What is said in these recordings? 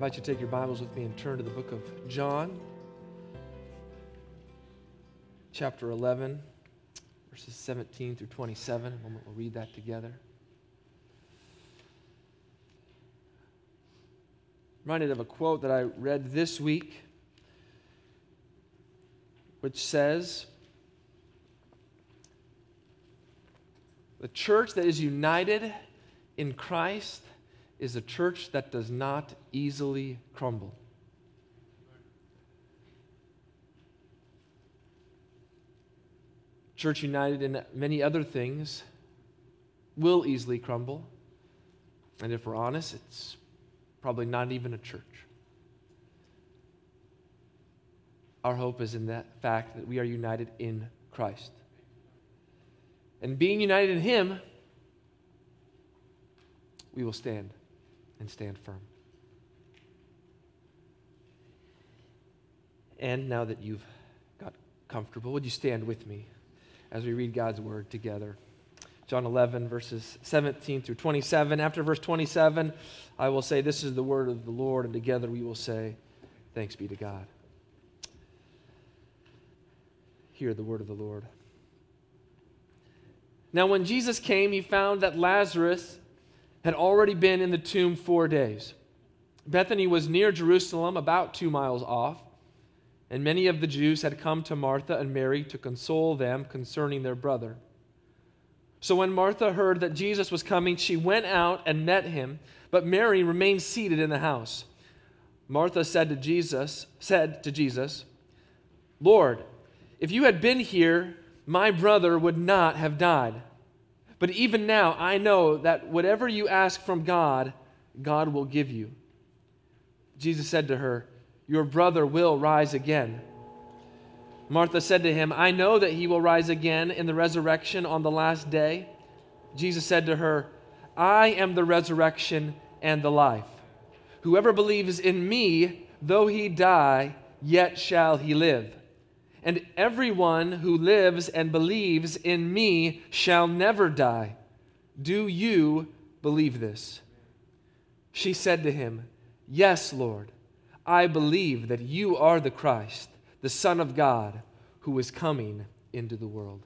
Invite you to take your Bibles with me and turn to the book of John, chapter 11, verses 17 through 27. A moment we'll read that together. Reminded of a quote that I read this week, which says, The church that is united in Christ is a church that does not easily crumble. Church united in many other things will easily crumble. And if we're honest, it's probably not even a church. Our hope is in that fact that we are united in Christ. And being united in Him, we will stand and stand firm. And now that you've got comfortable, would you stand with me as we read God's word together? John 11, verses 17 through 27. After verse 27, I will say, This is the word of the Lord, and together we will say, Thanks be to God. Hear the word of the Lord. Now, when Jesus came, he found that Lazarus had already been in the tomb four days. Bethany was near Jerusalem, about two miles off, and many of the Jews had come to Martha and Mary to console them concerning their brother. So when Martha heard that Jesus was coming, she went out and met him, but Mary remained seated in the house. Martha said to Jesus, said to Jesus, "Lord, if you had been here, my brother would not have died." But even now, I know that whatever you ask from God, God will give you. Jesus said to her, Your brother will rise again. Martha said to him, I know that he will rise again in the resurrection on the last day. Jesus said to her, I am the resurrection and the life. Whoever believes in me, though he die, yet shall he live and everyone who lives and believes in me shall never die. Do you believe this? She said to him, Yes, Lord, I believe that you are the Christ, the Son of God, who is coming into the world.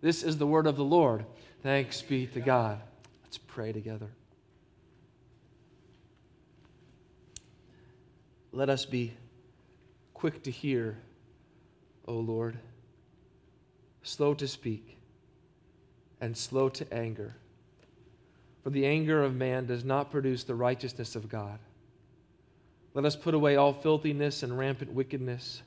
This is the word of the Lord. Thanks be to God. Let's pray together. Let us be quick to hear O Lord, slow to speak and slow to anger. For the anger of man does not produce the righteousness of God. Let us put away all filthiness and rampant wickedness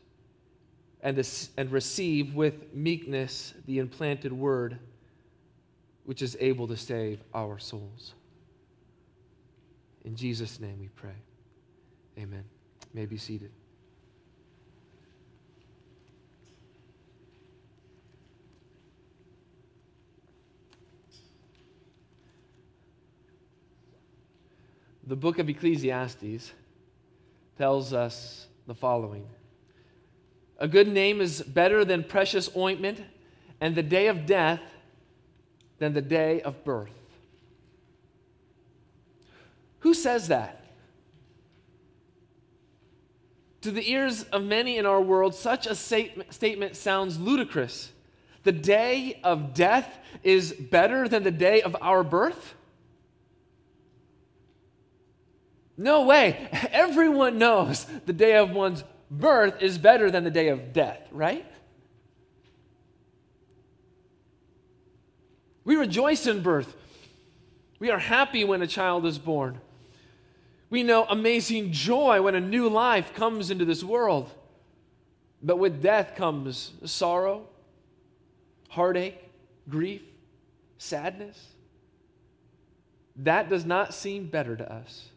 and, and receive with meekness the implanted word which is able to save our souls. In Jesus' name we pray. Amen. You may be seated. The book of Ecclesiastes tells us the following A good name is better than precious ointment, and the day of death than the day of birth. Who says that? To the ears of many in our world, such a statement sounds ludicrous. The day of death is better than the day of our birth? No way. Everyone knows the day of one's birth is better than the day of death, right? We rejoice in birth. We are happy when a child is born. We know amazing joy when a new life comes into this world. But with death comes sorrow, heartache, grief, sadness. That does not seem better to us.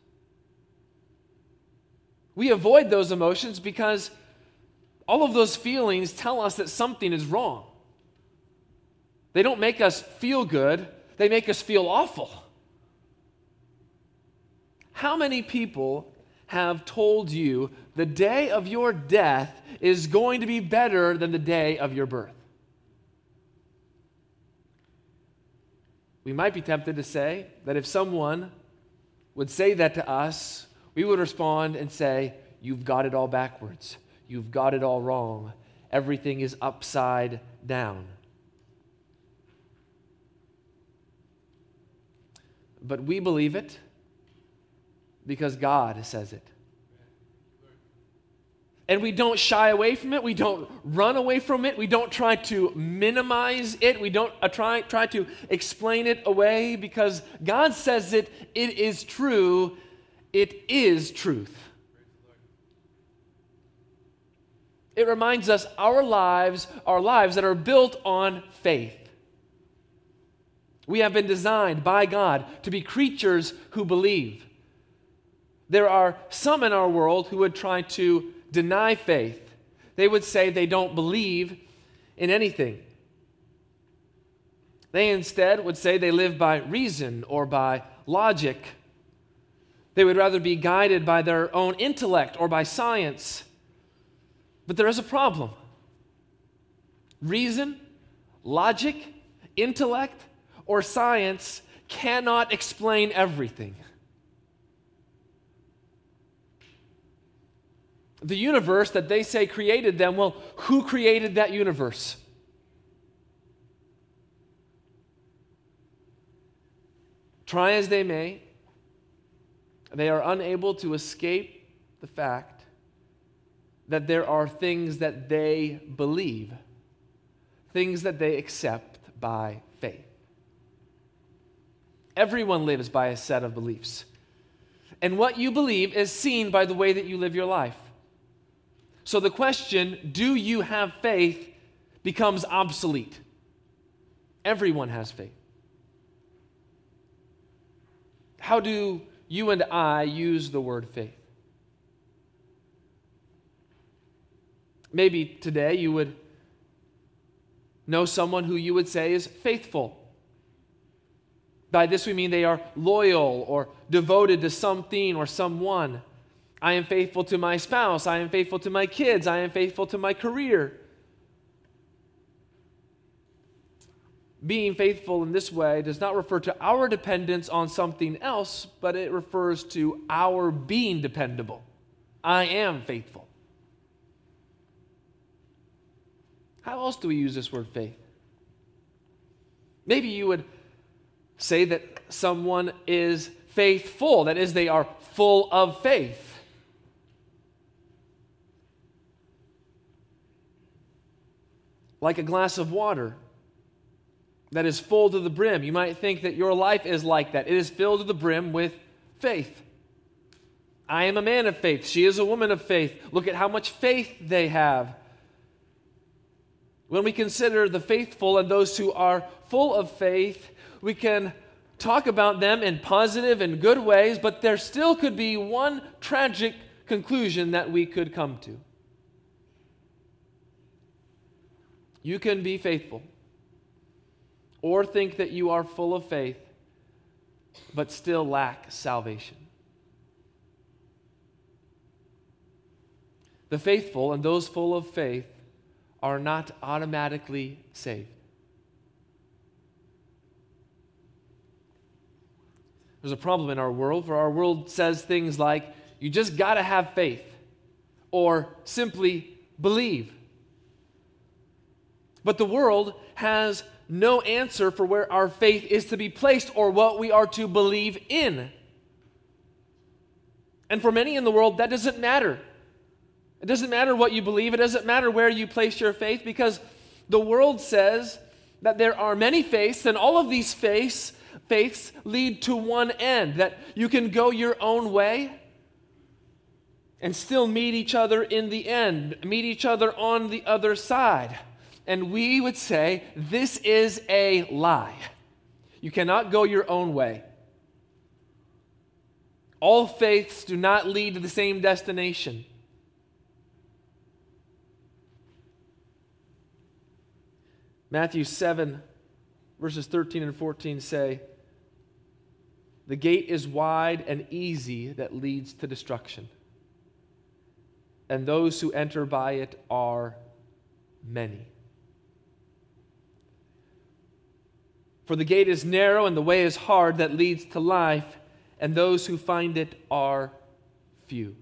We avoid those emotions because all of those feelings tell us that something is wrong. They don't make us feel good, they make us feel awful. How many people have told you the day of your death is going to be better than the day of your birth? We might be tempted to say that if someone would say that to us, we would respond and say, You've got it all backwards. You've got it all wrong. Everything is upside down. But we believe it because God says it. And we don't shy away from it. We don't run away from it. We don't try to minimize it. We don't uh, try, try to explain it away because God says it. It is true. It is truth. It reminds us our lives are lives that are built on faith. We have been designed by God to be creatures who believe. There are some in our world who would try to deny faith. They would say they don't believe in anything. They instead would say they live by reason or by logic. They would rather be guided by their own intellect or by science. But there is a problem. Reason, logic, intellect, or science cannot explain everything. the universe that they say created them, well, who created that universe? Try as they may, they are unable to escape the fact that there are things that they believe, things that they accept by faith. Everyone lives by a set of beliefs. And what you believe is seen by the way that you live your life. So the question, do you have faith, becomes obsolete. Everyone has faith. How do you and I use the word faith? Maybe today you would know someone who you would say is faithful. By this we mean they are loyal or devoted to something or someone. I am faithful to my spouse. I am faithful to my kids. I am faithful to my career. Being faithful in this way does not refer to our dependence on something else, but it refers to our being dependable. I am faithful. How else do we use this word faith? Maybe you would say that someone is faithful, that is, they are full of faith. like a glass of water that is full to the brim. You might think that your life is like that. It is filled to the brim with faith. I am a man of faith. She is a woman of faith. Look at how much faith they have. When we consider the faithful and those who are full of faith, we can talk about them in positive and good ways, but there still could be one tragic conclusion that we could come to. You can be faithful or think that you are full of faith, but still lack salvation. The faithful and those full of faith are not automatically saved. There's a problem in our world, for our world says things like, you just got to have faith, or simply believe. But the world has no answer for where our faith is to be placed or what we are to believe in. And for many in the world, that doesn't matter. It doesn't matter what you believe, it doesn't matter where you place your faith because the world says that there are many faiths, and all of these faiths, faiths lead to one end, that you can go your own way and still meet each other in the end, meet each other on the other side. And we would say this is a lie. You cannot go your own way. All faiths do not lead to the same destination. Matthew 7, verses 13 and 14 say, The gate is wide and easy that leads to destruction, and those who enter by it are many. For the gate is narrow and the way is hard that leads to life, and those who find it are few.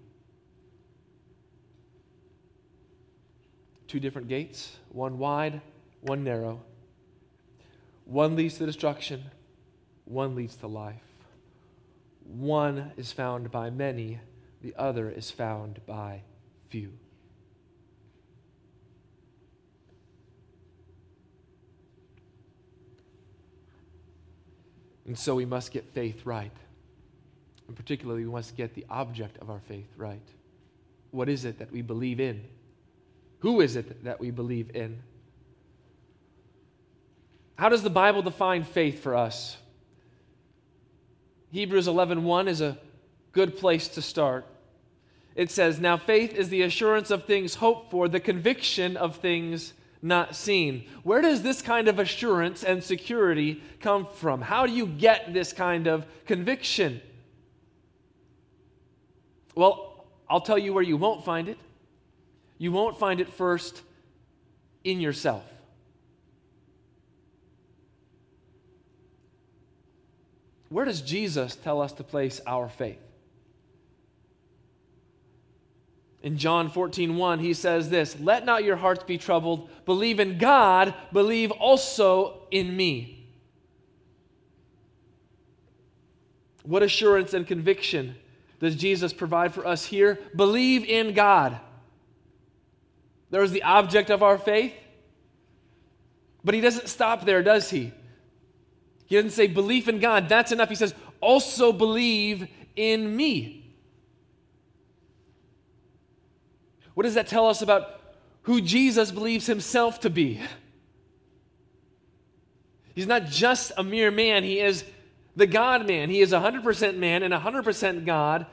Two different gates, one wide, one narrow. One leads to destruction, one leads to life. One is found by many, the other is found by few. And so we must get faith right. And particularly, we must get the object of our faith right. What is it that we believe in? Who is it that we believe in? How does the Bible define faith for us? Hebrews 11:1 is a good place to start. It says, "Now faith is the assurance of things hoped for, the conviction of things not seen." Where does this kind of assurance and security come from? How do you get this kind of conviction? Well, I'll tell you where you won't find it. You won't find it first in yourself. Where does Jesus tell us to place our faith? In John 14, 1, he says this Let not your hearts be troubled. Believe in God, believe also in me. What assurance and conviction does Jesus provide for us here? Believe in God. There's the object of our faith. But he doesn't stop there, does he? He doesn't say belief in God, that's enough. He says also believe in me. What does that tell us about who Jesus believes himself to be? He's not just a mere man, he is the God man. He is 100% man and 100% God.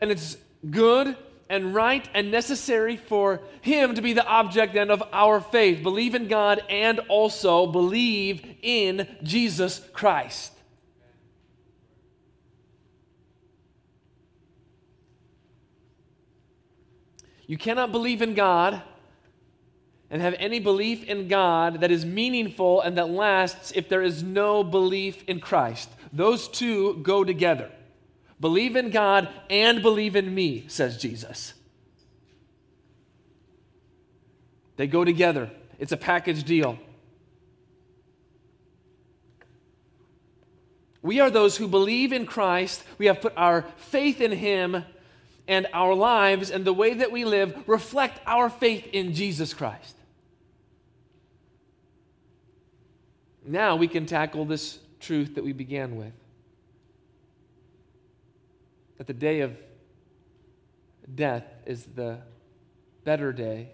And it's good and right and necessary for him to be the object then of our faith. Believe in God and also believe in Jesus Christ. You cannot believe in God and have any belief in God that is meaningful and that lasts if there is no belief in Christ. Those two go together. Believe in God and believe in me, says Jesus. They go together, it's a package deal. We are those who believe in Christ. We have put our faith in Him, and our lives and the way that we live reflect our faith in Jesus Christ. Now we can tackle this truth that we began with that the day of death is the better day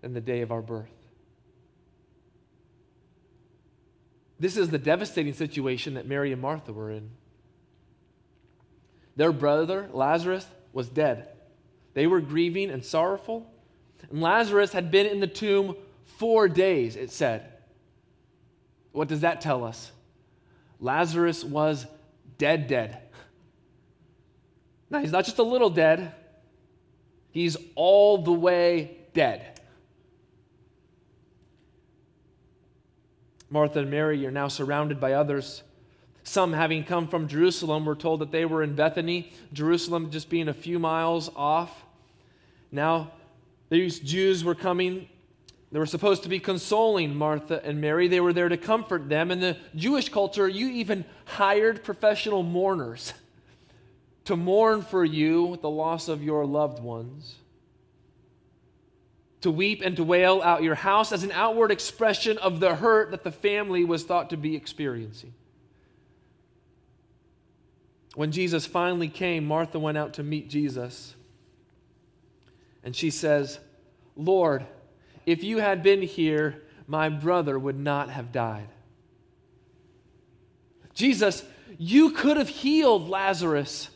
than the day of our birth. This is the devastating situation that Mary and Martha were in. Their brother, Lazarus, was dead. They were grieving and sorrowful. And Lazarus had been in the tomb four days, it said. What does that tell us? Lazarus was dead, dead. Now, he's not just a little dead, he's all the way dead. Martha and Mary are now surrounded by others. Some, having come from Jerusalem, were told that they were in Bethany, Jerusalem just being a few miles off. Now, these Jews were coming. They were supposed to be consoling Martha and Mary. They were there to comfort them. In the Jewish culture, you even hired professional mourners to mourn for you with the loss of your loved ones. to weep and to wail out your house as an outward expression of the hurt that the family was thought to be experiencing. When Jesus finally came, Martha went out to meet Jesus. And she says, Lord, if you had been here, my brother would not have died. Jesus, you could have healed Lazarus.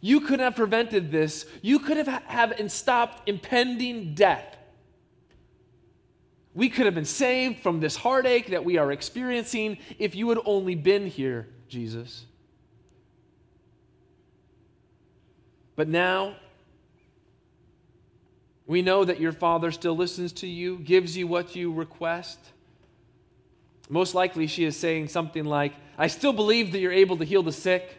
You could have prevented this. You could have, have stopped impending death. We could have been saved from this heartache that we are experiencing if you had only been here, Jesus. But now, we know that your Father still listens to you, gives you what you request. Most likely, she is saying something like, I still believe that you're able to heal the sick.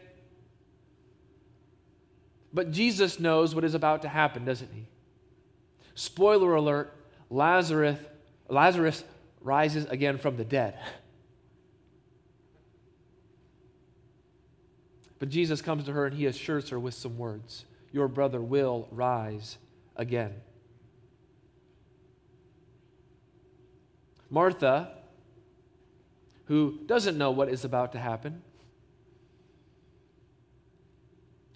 But Jesus knows what is about to happen, doesn't he? Spoiler alert Lazarus, Lazarus rises again from the dead. But Jesus comes to her and he assures her with some words Your brother will rise again. Martha, who doesn't know what is about to happen,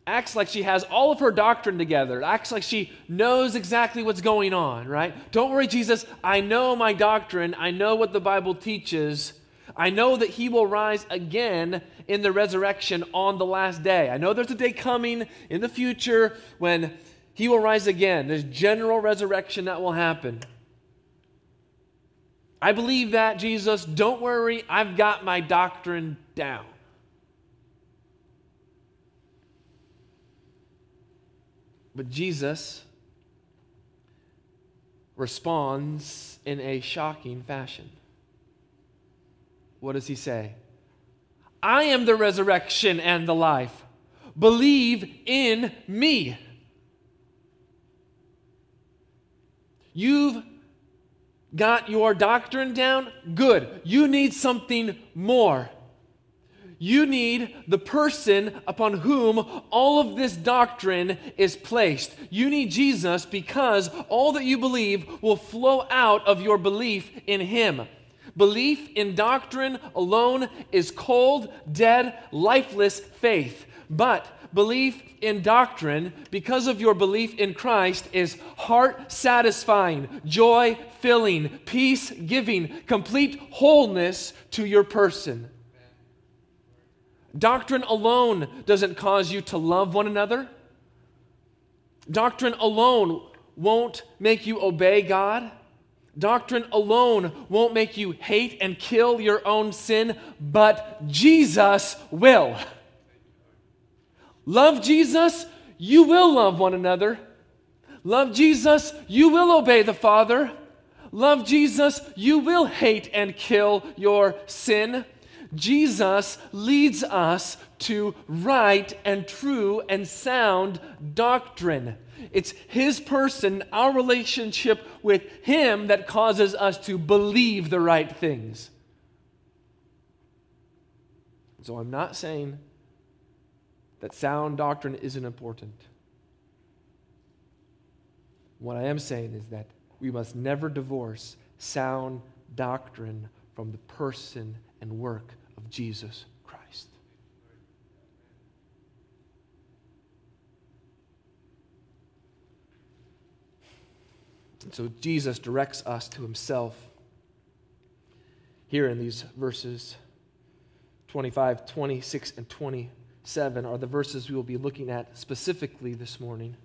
acts like she has all of her doctrine together, acts like she knows exactly what's going on, right? Don't worry, Jesus, I know my doctrine, I know what the Bible teaches. I know that he will rise again in the resurrection on the last day. I know there's a day coming in the future when he will rise again. There's general resurrection that will happen. I believe that, Jesus. Don't worry, I've got my doctrine down. But Jesus responds in a shocking fashion. What does he say? I am the resurrection and the life. Believe in me. You've got your doctrine down? Good. You need something more. You need the person upon whom all of this doctrine is placed. You need Jesus because all that you believe will flow out of your belief in Him. Belief in doctrine alone is cold, dead, lifeless faith. But belief in doctrine, because of your belief in Christ, is heart satisfying, joy filling, peace giving, complete wholeness to your person. Doctrine alone doesn't cause you to love one another. Doctrine alone won't make you obey God. Doctrine alone won't make you hate and kill your own sin, but Jesus will. Love Jesus, you will love one another. Love Jesus, you will obey the Father. Love Jesus, you will hate and kill your sin. Jesus leads us to right and true and sound doctrine. It's His person, our relationship with Him, that causes us to believe the right things. So I'm not saying that sound doctrine isn't important. What I am saying is that we must never divorce sound doctrine from the person and work of Jesus Christ. And so Jesus directs us to himself here in these verses 25, 26, and 27 are the verses we will be looking at specifically this morning.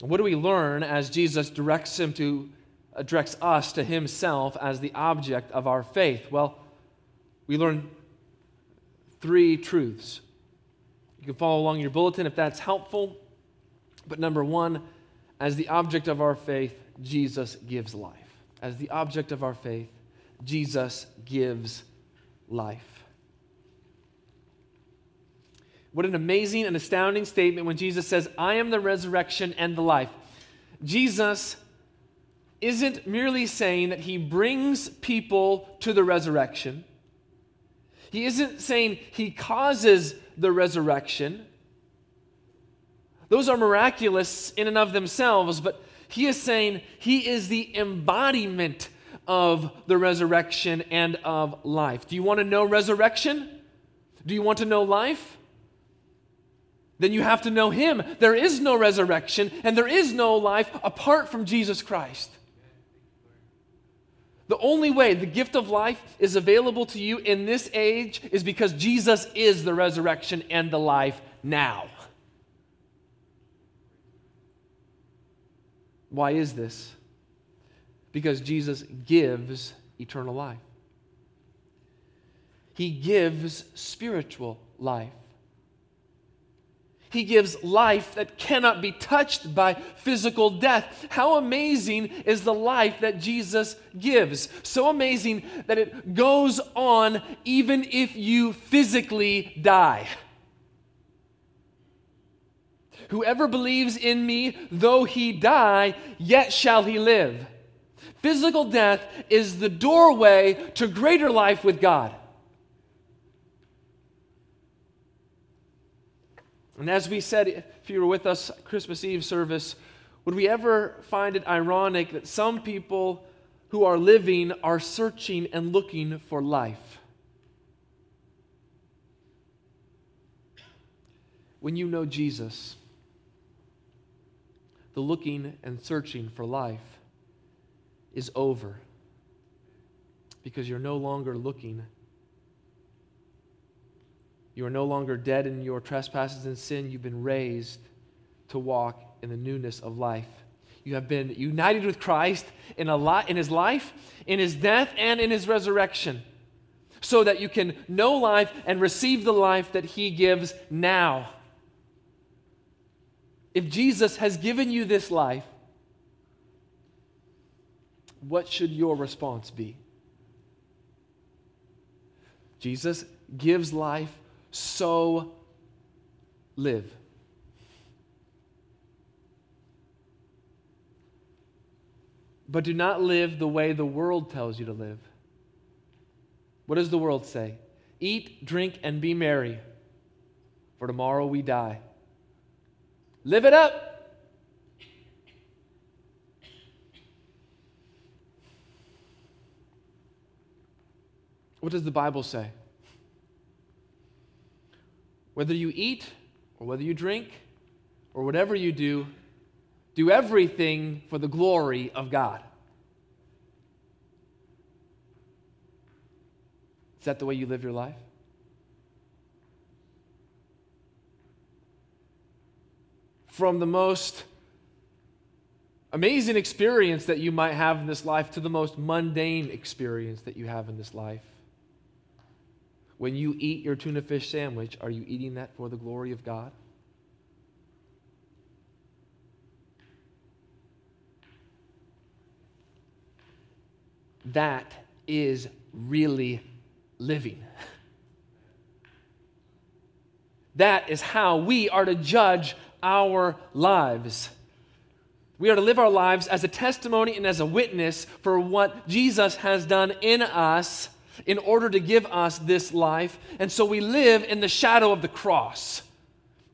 What do we learn as Jesus directs him to uh, directs us to himself as the object of our faith? Well, we learn three truths. You can follow along your bulletin if that's helpful. But number one, as the object of our faith, Jesus gives life. As the object of our faith, Jesus gives life. What an amazing and astounding statement when Jesus says, I am the resurrection and the life. Jesus isn't merely saying that he brings people to the resurrection, he isn't saying he causes the resurrection. Those are miraculous in and of themselves, but he is saying he is the embodiment of the resurrection and of life. Do you want to know resurrection? Do you want to know life? Then you have to know him. There is no resurrection and there is no life apart from Jesus Christ. The only way the gift of life is available to you in this age is because Jesus is the resurrection and the life now. Why is this? Because Jesus gives eternal life, He gives spiritual life. He gives life that cannot be touched by physical death. How amazing is the life that Jesus gives? So amazing that it goes on even if you physically die. Whoever believes in me, though he die, yet shall he live. Physical death is the doorway to greater life with God. And as we said, if you were with us Christmas Eve service, would we ever find it ironic that some people who are living are searching and looking for life? When you know Jesus, the looking and searching for life is over because you're no longer looking you are no longer dead in your trespasses and sin. You've been raised to walk in the newness of life. You have been united with Christ in, a lot, in his life, in his death, and in his resurrection, so that you can know life and receive the life that he gives now. If Jesus has given you this life, what should your response be? Jesus gives life so live. But do not live the way the world tells you to live. What does the world say? Eat, drink, and be merry, for tomorrow we die. Live it up. What does the Bible say? Whether you eat or whether you drink or whatever you do, do everything for the glory of God. Is that the way you live your life? From the most amazing experience that you might have in this life to the most mundane experience that you have in this life. When you eat your tuna fish sandwich, are you eating that for the glory of God? That is really living. That is how we are to judge our lives. We are to live our lives as a testimony and as a witness for what Jesus has done in us in order to give us this life. And so we live in the shadow of the cross.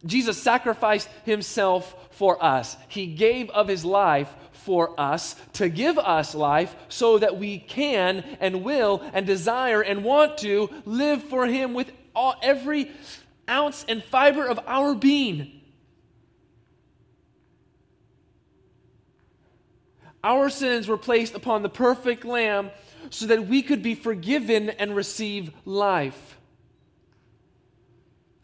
Jesus sacrificed himself for us, he gave of his life for us to give us life so that we can and will and desire and want to live for him with all, every ounce and fiber of our being. Our sins were placed upon the perfect Lamb so that we could be forgiven and receive life?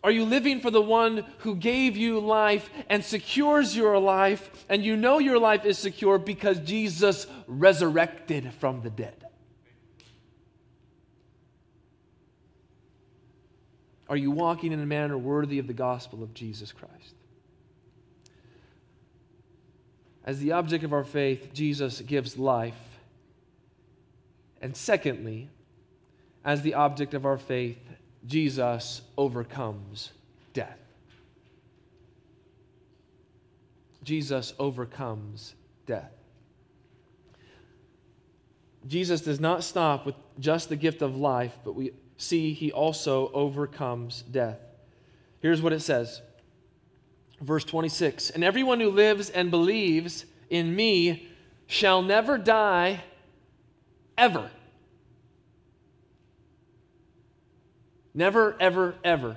Are you living for the one who gave you life and secures your life, and you know your life is secure because Jesus resurrected from the dead? Are you walking in a manner worthy of the gospel of Jesus Christ? As the object of our faith, Jesus gives life and secondly, as the object of our faith, Jesus overcomes death. Jesus overcomes death. Jesus does not stop with just the gift of life, but we see he also overcomes death. Here's what it says Verse 26 And everyone who lives and believes in me shall never die ever. Never, ever, ever.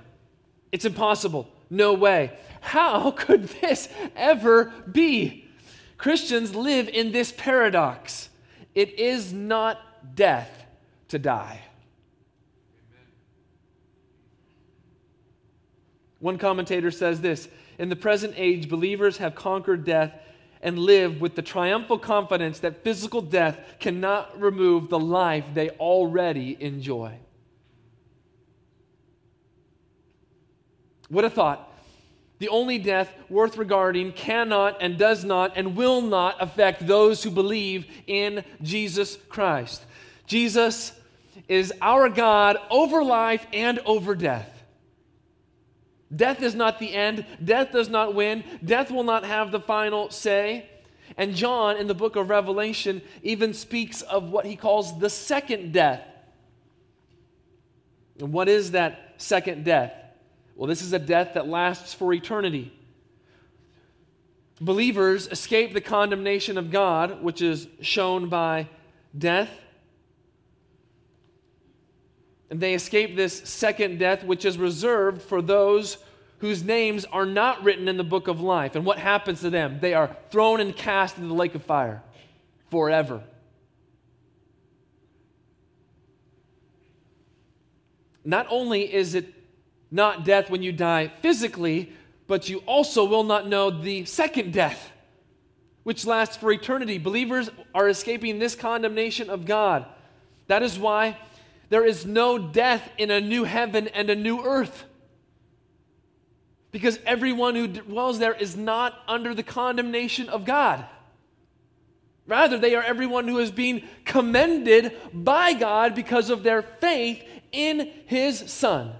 It's impossible. No way. How could this ever be? Christians live in this paradox. It is not death to die. One commentator says this In the present age, believers have conquered death and live with the triumphal confidence that physical death cannot remove the life they already enjoy. What a thought. The only death worth regarding cannot and does not and will not affect those who believe in Jesus Christ. Jesus is our God over life and over death. Death is not the end. Death does not win. Death will not have the final say. And John, in the book of Revelation, even speaks of what he calls the second death. And what is that second death? Well, this is a death that lasts for eternity. Believers escape the condemnation of God, which is shown by death. And they escape this second death, which is reserved for those whose names are not written in the book of life. And what happens to them? They are thrown and cast into the lake of fire forever. Not only is it not death when you die physically, but you also will not know the second death, which lasts for eternity. Believers are escaping this condemnation of God. That is why there is no death in a new heaven and a new earth because everyone who dwells there is not under the condemnation of God. Rather, they are everyone who is being commended by God because of their faith in His Son.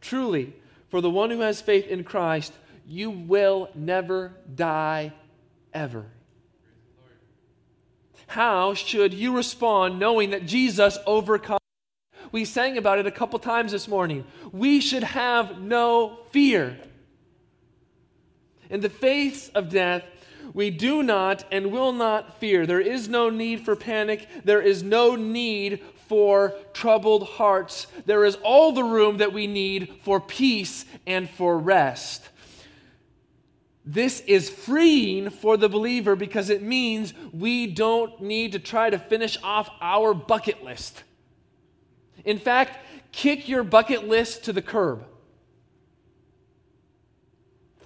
Truly, for the one who has faith in Christ, you will never die ever. How should you respond knowing that Jesus overcomes? We sang about it a couple times this morning. We should have no fear. In the face of death, we do not and will not fear. There is no need for panic. There is no need for troubled hearts. There is all the room that we need for peace and for rest. This is freeing for the believer because it means we don't need to try to finish off our bucket list. In fact, kick your bucket list to the curb.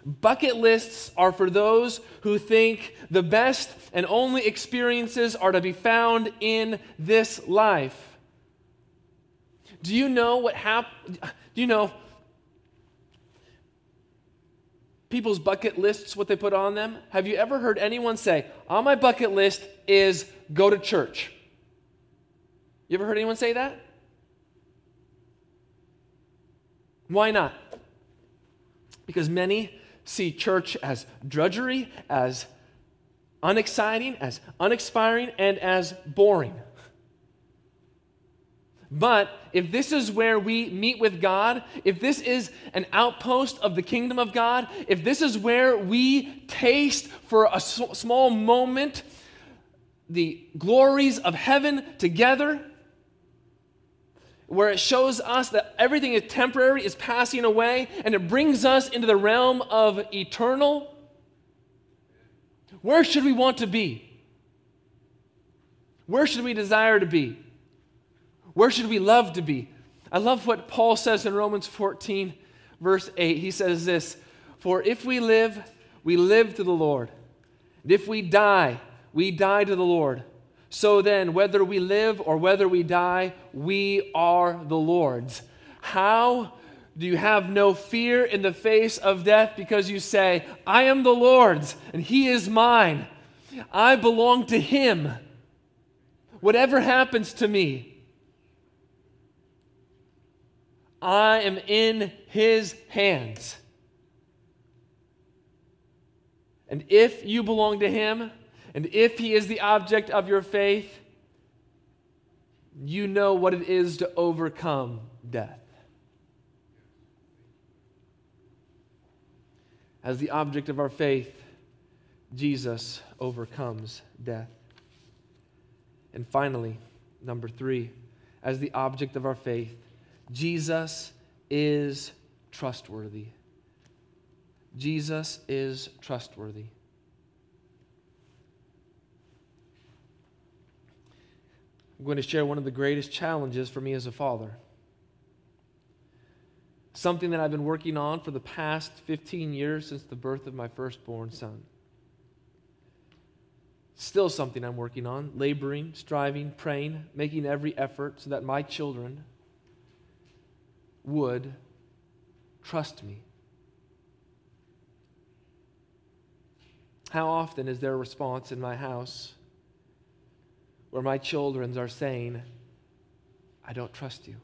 Bucket lists are for those who think the best and only experiences are to be found in this life. Do you know what happened? Do you know people's bucket lists, what they put on them? Have you ever heard anyone say, on my bucket list is go to church? You ever heard anyone say that? Why not? Because many see church as drudgery, as unexciting, as unexpiring, and as boring. But if this is where we meet with God, if this is an outpost of the kingdom of God, if this is where we taste for a small moment the glories of heaven together, where it shows us that everything is temporary, is passing away, and it brings us into the realm of eternal, where should we want to be? Where should we desire to be? Where should we love to be? I love what Paul says in Romans 14, verse 8. He says this For if we live, we live to the Lord. And if we die, we die to the Lord. So then, whether we live or whether we die, we are the Lord's. How do you have no fear in the face of death because you say, I am the Lord's and He is mine? I belong to Him. Whatever happens to me, I am in His hands. And if you belong to Him, and if He is the object of your faith, you know what it is to overcome death. As the object of our faith, Jesus overcomes death. And finally, number three, as the object of our faith, Jesus is trustworthy. Jesus is trustworthy. I'm going to share one of the greatest challenges for me as a father. Something that I've been working on for the past 15 years since the birth of my firstborn son. Still something I'm working on, laboring, striving, praying, making every effort so that my children would trust me. How often is there a response in my house where my children are saying, I don't trust you?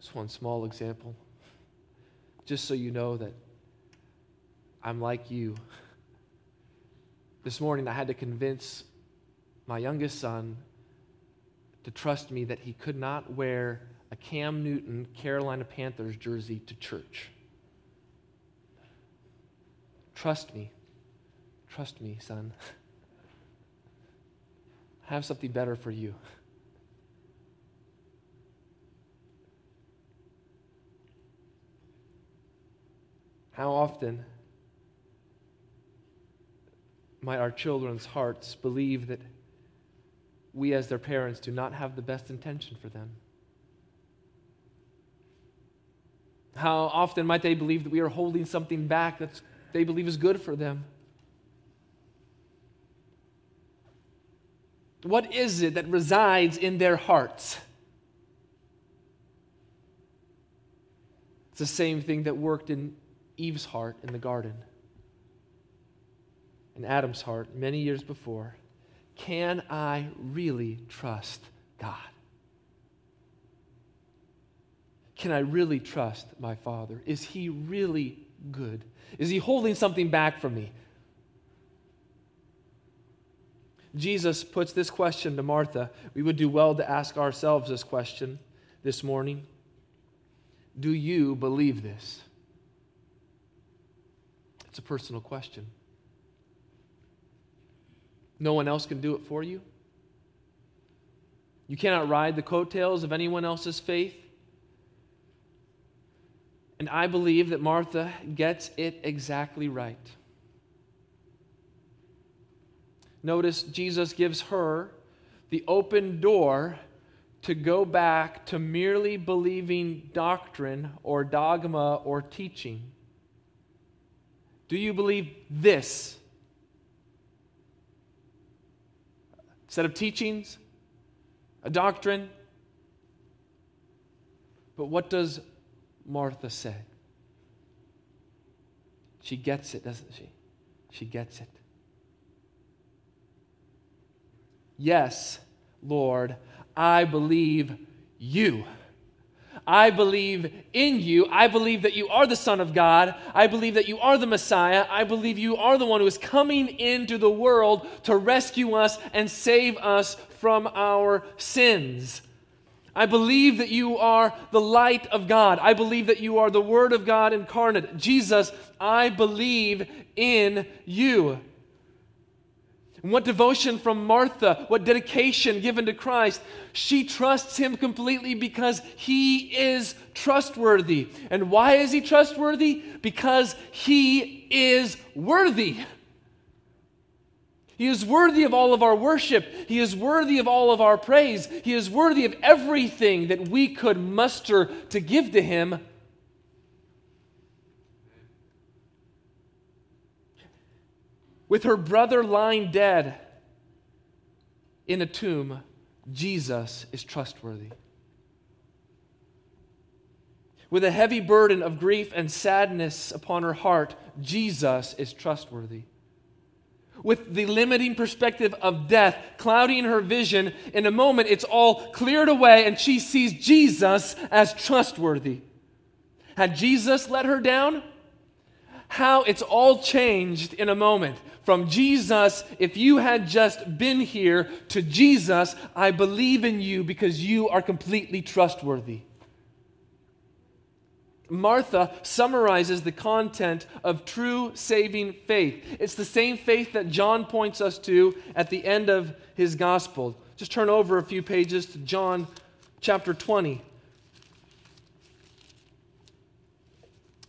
Just one small example, just so you know that I'm like you. This morning, I had to convince my youngest son to trust me that he could not wear a Cam Newton Carolina Panthers jersey to church. Trust me. Trust me, son. I have something better for you. How often might our children's hearts believe that we, as their parents, do not have the best intention for them? How often might they believe that we are holding something back that they believe is good for them. What is it that resides in their hearts? It's the same thing that worked in Eve's heart in the garden, in Adam's heart many years before. Can I really trust God? Can I really trust my Father? Is He really good? Is he holding something back from me? Jesus puts this question to Martha. We would do well to ask ourselves this question this morning Do you believe this? It's a personal question. No one else can do it for you. You cannot ride the coattails of anyone else's faith. And I believe that Martha gets it exactly right. Notice Jesus gives her the open door to go back to merely believing doctrine or dogma or teaching. Do you believe this? Set of teachings, a doctrine. But what does Martha say? She gets it, doesn't she? She gets it. Yes, Lord, I believe you. I believe in you. I believe that you are the Son of God. I believe that you are the Messiah. I believe you are the one who is coming into the world to rescue us and save us from our sins. I believe that you are the light of God. I believe that you are the Word of God incarnate. Jesus, I believe in you. What devotion from Martha, what dedication given to Christ. She trusts him completely because he is trustworthy. And why is he trustworthy? Because he is worthy. He is worthy of all of our worship. He is worthy of all of our praise. He is worthy of everything that we could muster to give to Him. With her brother lying dead in a tomb, Jesus is trustworthy. With a heavy burden of grief and sadness upon her heart, Jesus is trustworthy with the limiting perspective of death clouding her vision, in a moment it's all cleared away and she sees Jesus as trustworthy. Had Jesus let her down? How it's all changed in a moment. From Jesus, if you had just been here, to Jesus, I believe in you because you are completely trustworthy. Martha summarizes the content of true saving faith. It's the same faith that John points us to at the end of his gospel. Just turn over a few pages to John chapter 20,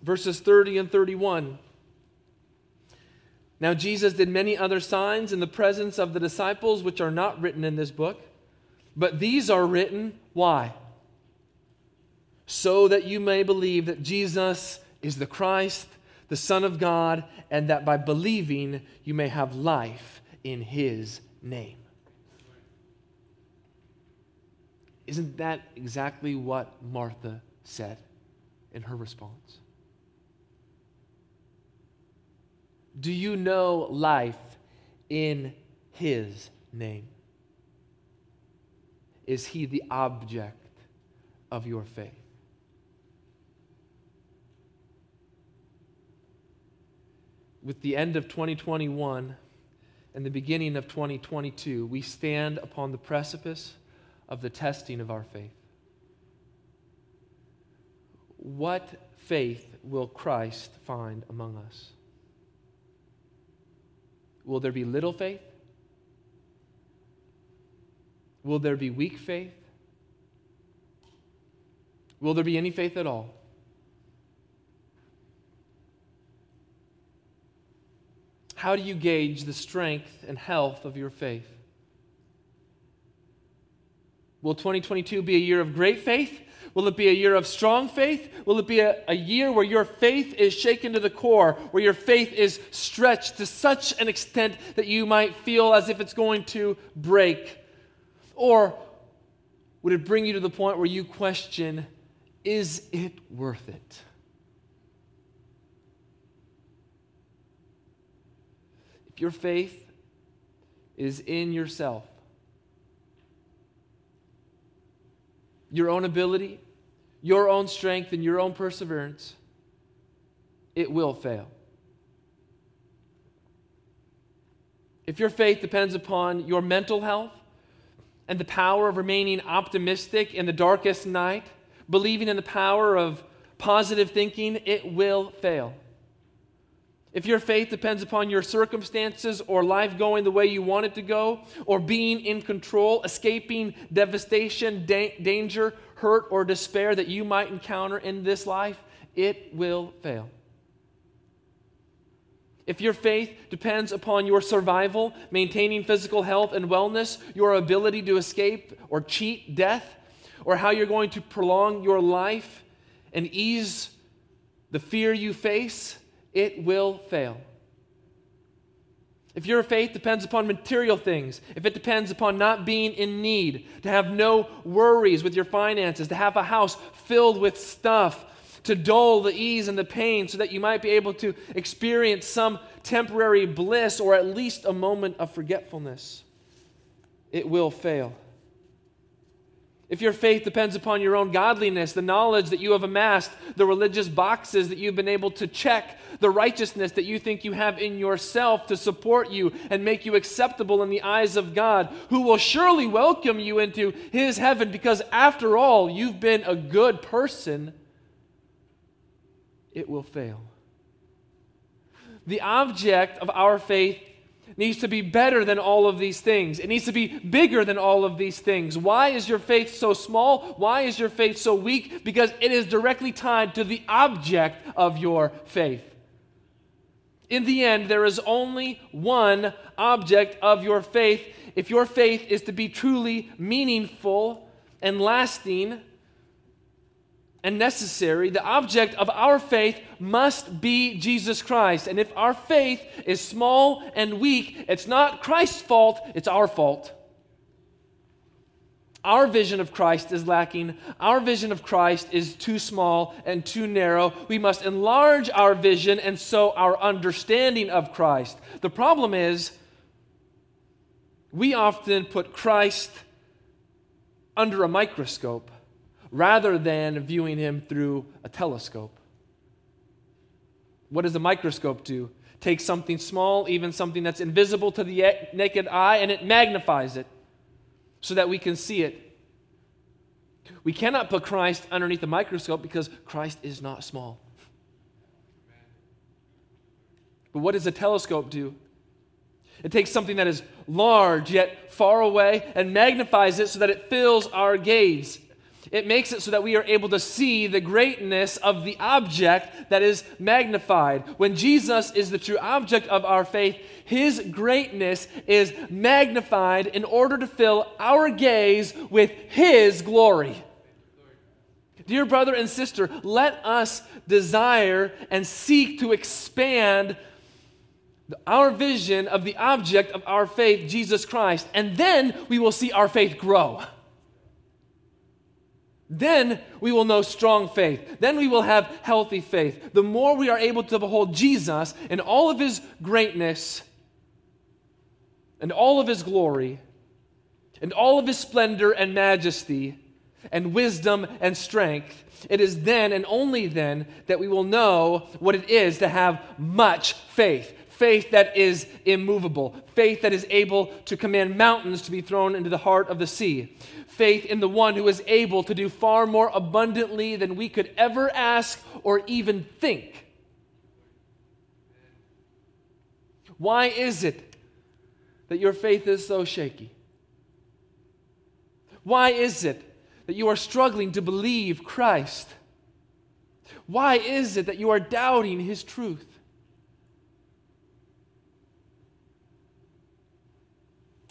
verses 30 and 31. Now, Jesus did many other signs in the presence of the disciples, which are not written in this book, but these are written. Why? So that you may believe that Jesus is the Christ, the Son of God, and that by believing you may have life in his name. Isn't that exactly what Martha said in her response? Do you know life in His name? Is He the object of your faith? With the end of 2021 and the beginning of 2022, we stand upon the precipice of the testing of our faith. What faith will Christ find among us? Will there be little faith? Will there be weak faith? Will there be any faith at all? How do you gauge the strength and health of your faith? Will 2022 be a year of great faith? Will it be a year of strong faith? Will it be a, a year where your faith is shaken to the core, where your faith is stretched to such an extent that you might feel as if it's going to break? Or would it bring you to the point where you question, is it worth it? If your faith is in yourself, your own ability, your own strength, and your own perseverance, it will fail. If your faith depends upon your mental health and the power of remaining optimistic in the darkest night, believing in the power of positive thinking, it will fail. If your faith depends upon your circumstances or life going the way you want it to go, or being in control, escaping devastation, da- danger, hurt, or despair that you might encounter in this life, it will fail. If your faith depends upon your survival, maintaining physical health and wellness, your ability to escape or cheat death, or how you're going to prolong your life and ease the fear you face, it will fail. If your faith depends upon material things, if it depends upon not being in need, to have no worries with your finances, to have a house filled with stuff, to dull the ease and the pain so that you might be able to experience some temporary bliss or at least a moment of forgetfulness, it will fail. If your faith depends upon your own godliness, the knowledge that you have amassed, the religious boxes that you've been able to check, the righteousness that you think you have in yourself to support you and make you acceptable in the eyes of God, who will surely welcome you into his heaven because, after all, you've been a good person, it will fail. The object of our faith needs to be better than all of these things. It needs to be bigger than all of these things. Why is your faith so small? Why is your faith so weak? Because it is directly tied to the object of your faith. In the end, there is only one object of your faith. If your faith is to be truly meaningful and lasting, and necessary, the object of our faith must be Jesus Christ. And if our faith is small and weak, it's not Christ's fault, it's our fault. Our vision of Christ is lacking. Our vision of Christ is too small and too narrow. We must enlarge our vision and so our understanding of Christ. The problem is, we often put Christ under a microscope rather than viewing him through a telescope. What does a microscope do? Take something small, even something that's invisible to the naked eye, and it magnifies it so that we can see it We cannot put Christ underneath the microscope because Christ is not small. But what does a telescope do? It takes something that is large yet far away and magnifies it so that it fills our gaze. It makes it so that we are able to see the greatness of the object that is magnified. When Jesus is the true object of our faith, his greatness is magnified in order to fill our gaze with his glory. Dear brother and sister, let us desire and seek to expand our vision of the object of our faith, Jesus Christ, and then we will see our faith grow. Then we will know strong faith. Then we will have healthy faith. The more we are able to behold Jesus in all of his greatness and all of his glory and all of his splendor and majesty and wisdom and strength, it is then and only then that we will know what it is to have much faith. Faith that is immovable, faith that is able to command mountains to be thrown into the heart of the sea, faith in the one who is able to do far more abundantly than we could ever ask or even think. Why is it that your faith is so shaky? Why is it that you are struggling to believe Christ? Why is it that you are doubting his truth?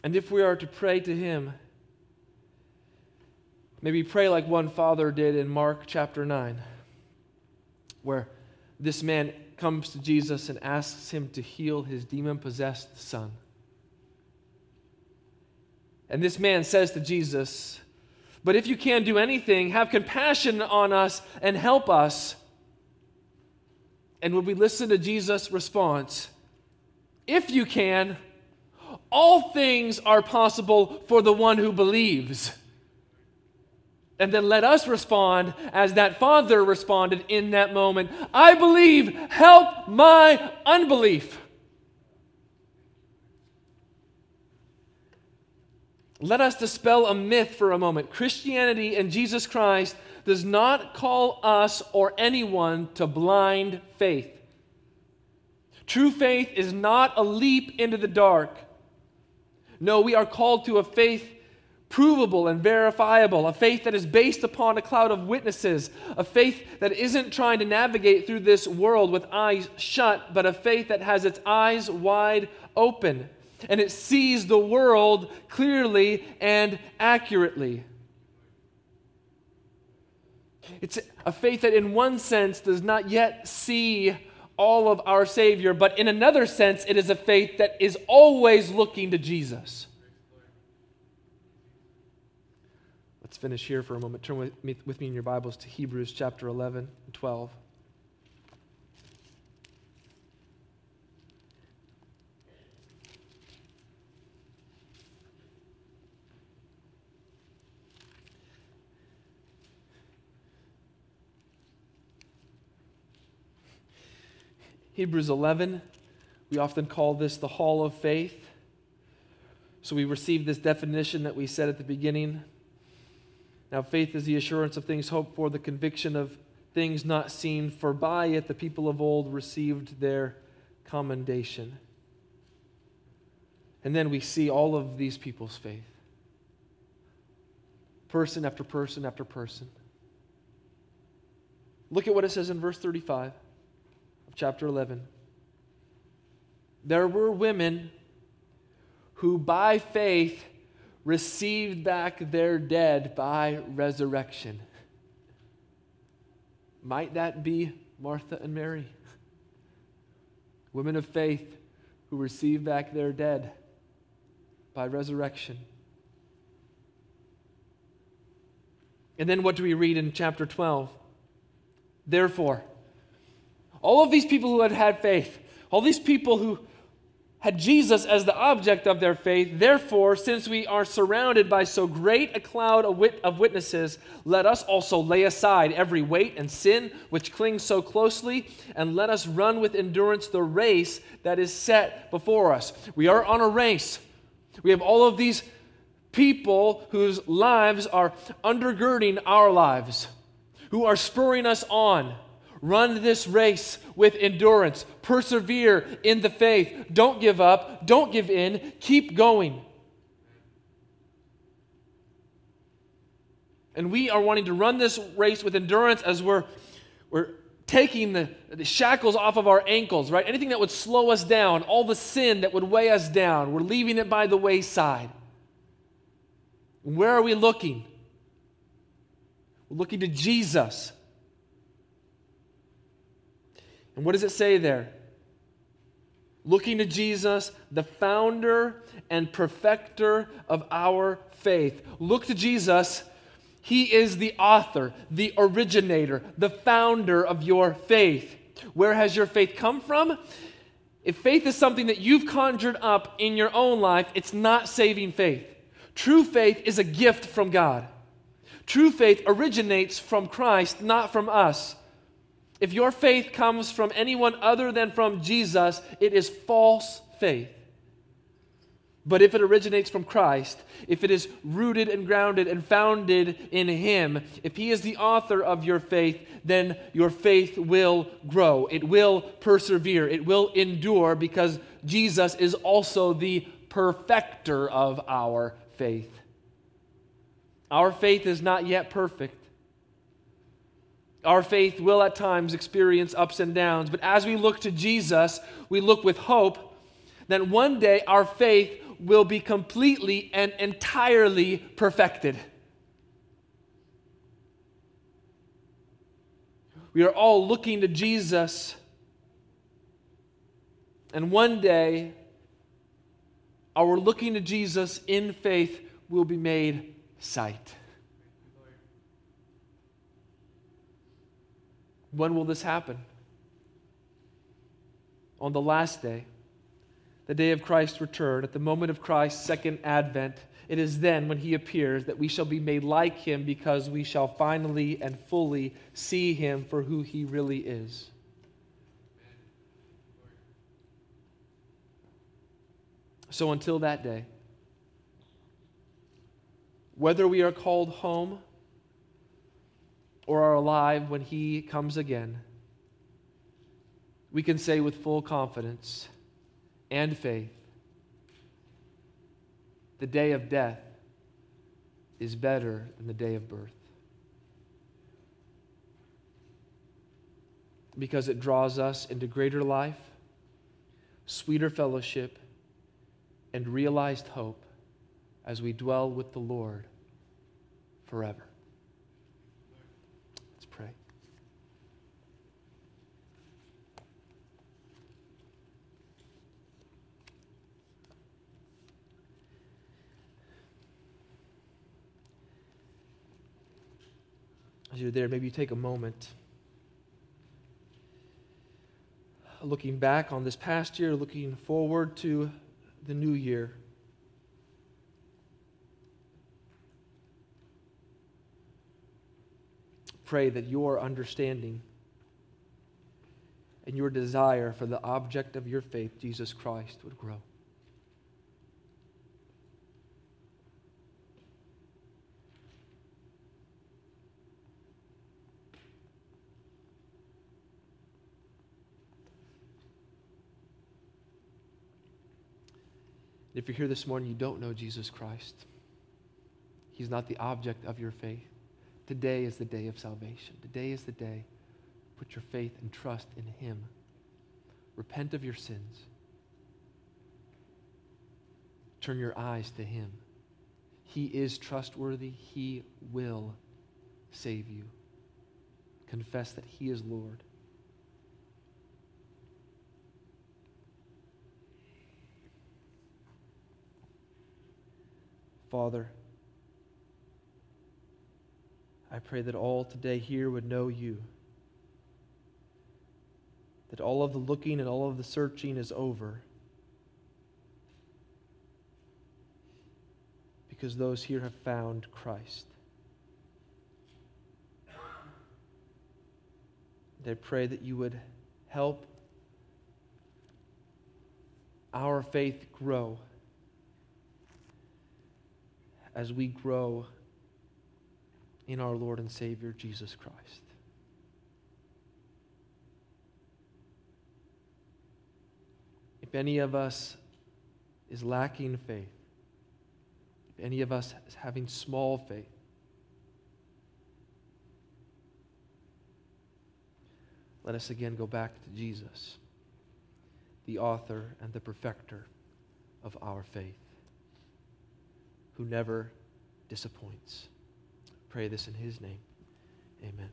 And if we are to pray to him, maybe pray like one father did in Mark chapter 9, where this man comes to Jesus and asks him to heal his demon possessed son. And this man says to Jesus, But if you can do anything, have compassion on us and help us. And when we listen to Jesus' response? If you can, all things are possible for the one who believes. And then let us respond as that father responded in that moment I believe, help my unbelief. Let us dispel a myth for a moment. Christianity and Jesus Christ does not call us or anyone to blind faith. True faith is not a leap into the dark. No, we are called to a faith provable and verifiable, a faith that is based upon a cloud of witnesses, a faith that isn't trying to navigate through this world with eyes shut, but a faith that has its eyes wide open and it sees the world clearly and accurately. It's a faith that, in one sense, does not yet see all of our Savior, but in another sense, it is a faith that is always looking to Jesus. Let's finish here for a moment. Turn with me, with me in your Bibles to Hebrews chapter 11 and 12. Hebrews 11, we often call this the hall of faith. So we receive this definition that we said at the beginning. Now, faith is the assurance of things hoped for, the conviction of things not seen, for by it the people of old received their commendation. And then we see all of these people's faith person after person after person. Look at what it says in verse 35 of chapter 11. There were women who by faith received back their dead by resurrection. Might that be Martha and Mary? Women of faith who received back their dead by resurrection. And then what do we read in chapter 12? Therefore, all of these people who had had faith, all these people who had Jesus as the object of their faith, therefore, since we are surrounded by so great a cloud of, witnesses, let us also lay aside every weight and sin which clings so closely, and let us run with endurance the race that is set before us. We are on a race. We have all of these people whose lives are undergirding our lives, who are spurring us on. Run this race with endurance. Persevere in the faith. Don't give up. Don't give in. Keep going. And we are wanting to run this race with endurance as we're, we're taking the, the shackles off of our ankles, right? Anything that would slow us down, all the sin that would weigh us down, we're leaving it by the wayside. Where are we looking? We're looking to Jesus. And what does it say there? Looking to Jesus, the founder and perfecter of our faith. Look to Jesus. He is the author, the originator, the founder of your faith. Where has your faith come from? If faith is something that you've conjured up in your own life, it's not saving faith. True faith is a gift from God. True faith originates from Christ, not from us. If your faith comes from anyone other than from Jesus, it is false faith. But if it originates from Christ, if it is rooted and grounded and founded in Him, if He is the author of your faith, then your faith will grow. It will persevere. It will endure because Jesus is also the perfecter of our faith. Our faith is not yet perfect. Our faith will at times experience ups and downs, but as we look to Jesus, we look with hope that one day our faith will be completely and entirely perfected. We are all looking to Jesus, and one day our looking to Jesus in faith will be made sight. When will this happen? On the last day, the day of Christ's return, at the moment of Christ's second advent. It is then, when he appears, that we shall be made like him because we shall finally and fully see him for who he really is. So until that day, whether we are called home or are alive when He comes again, we can say with full confidence and faith the day of death is better than the day of birth. Because it draws us into greater life, sweeter fellowship, and realized hope as we dwell with the Lord forever. Let's pray. As you're there, maybe you take a moment looking back on this past year, looking forward to the new year. Pray that your understanding and your desire for the object of your faith, Jesus Christ, would grow. If you're here this morning, you don't know Jesus Christ. He's not the object of your faith. Today is the day of salvation. Today is the day. Put your faith and trust in Him. Repent of your sins. Turn your eyes to Him. He is trustworthy. He will save you. Confess that He is Lord. Father, I pray that all today here would know you. That all of the looking and all of the searching is over. Because those here have found Christ. I pray that you would help our faith grow as we grow in our Lord and Savior, Jesus Christ. If any of us is lacking faith, if any of us is having small faith, let us again go back to Jesus, the author and the perfecter of our faith, who never disappoints. Pray this in his name. Amen.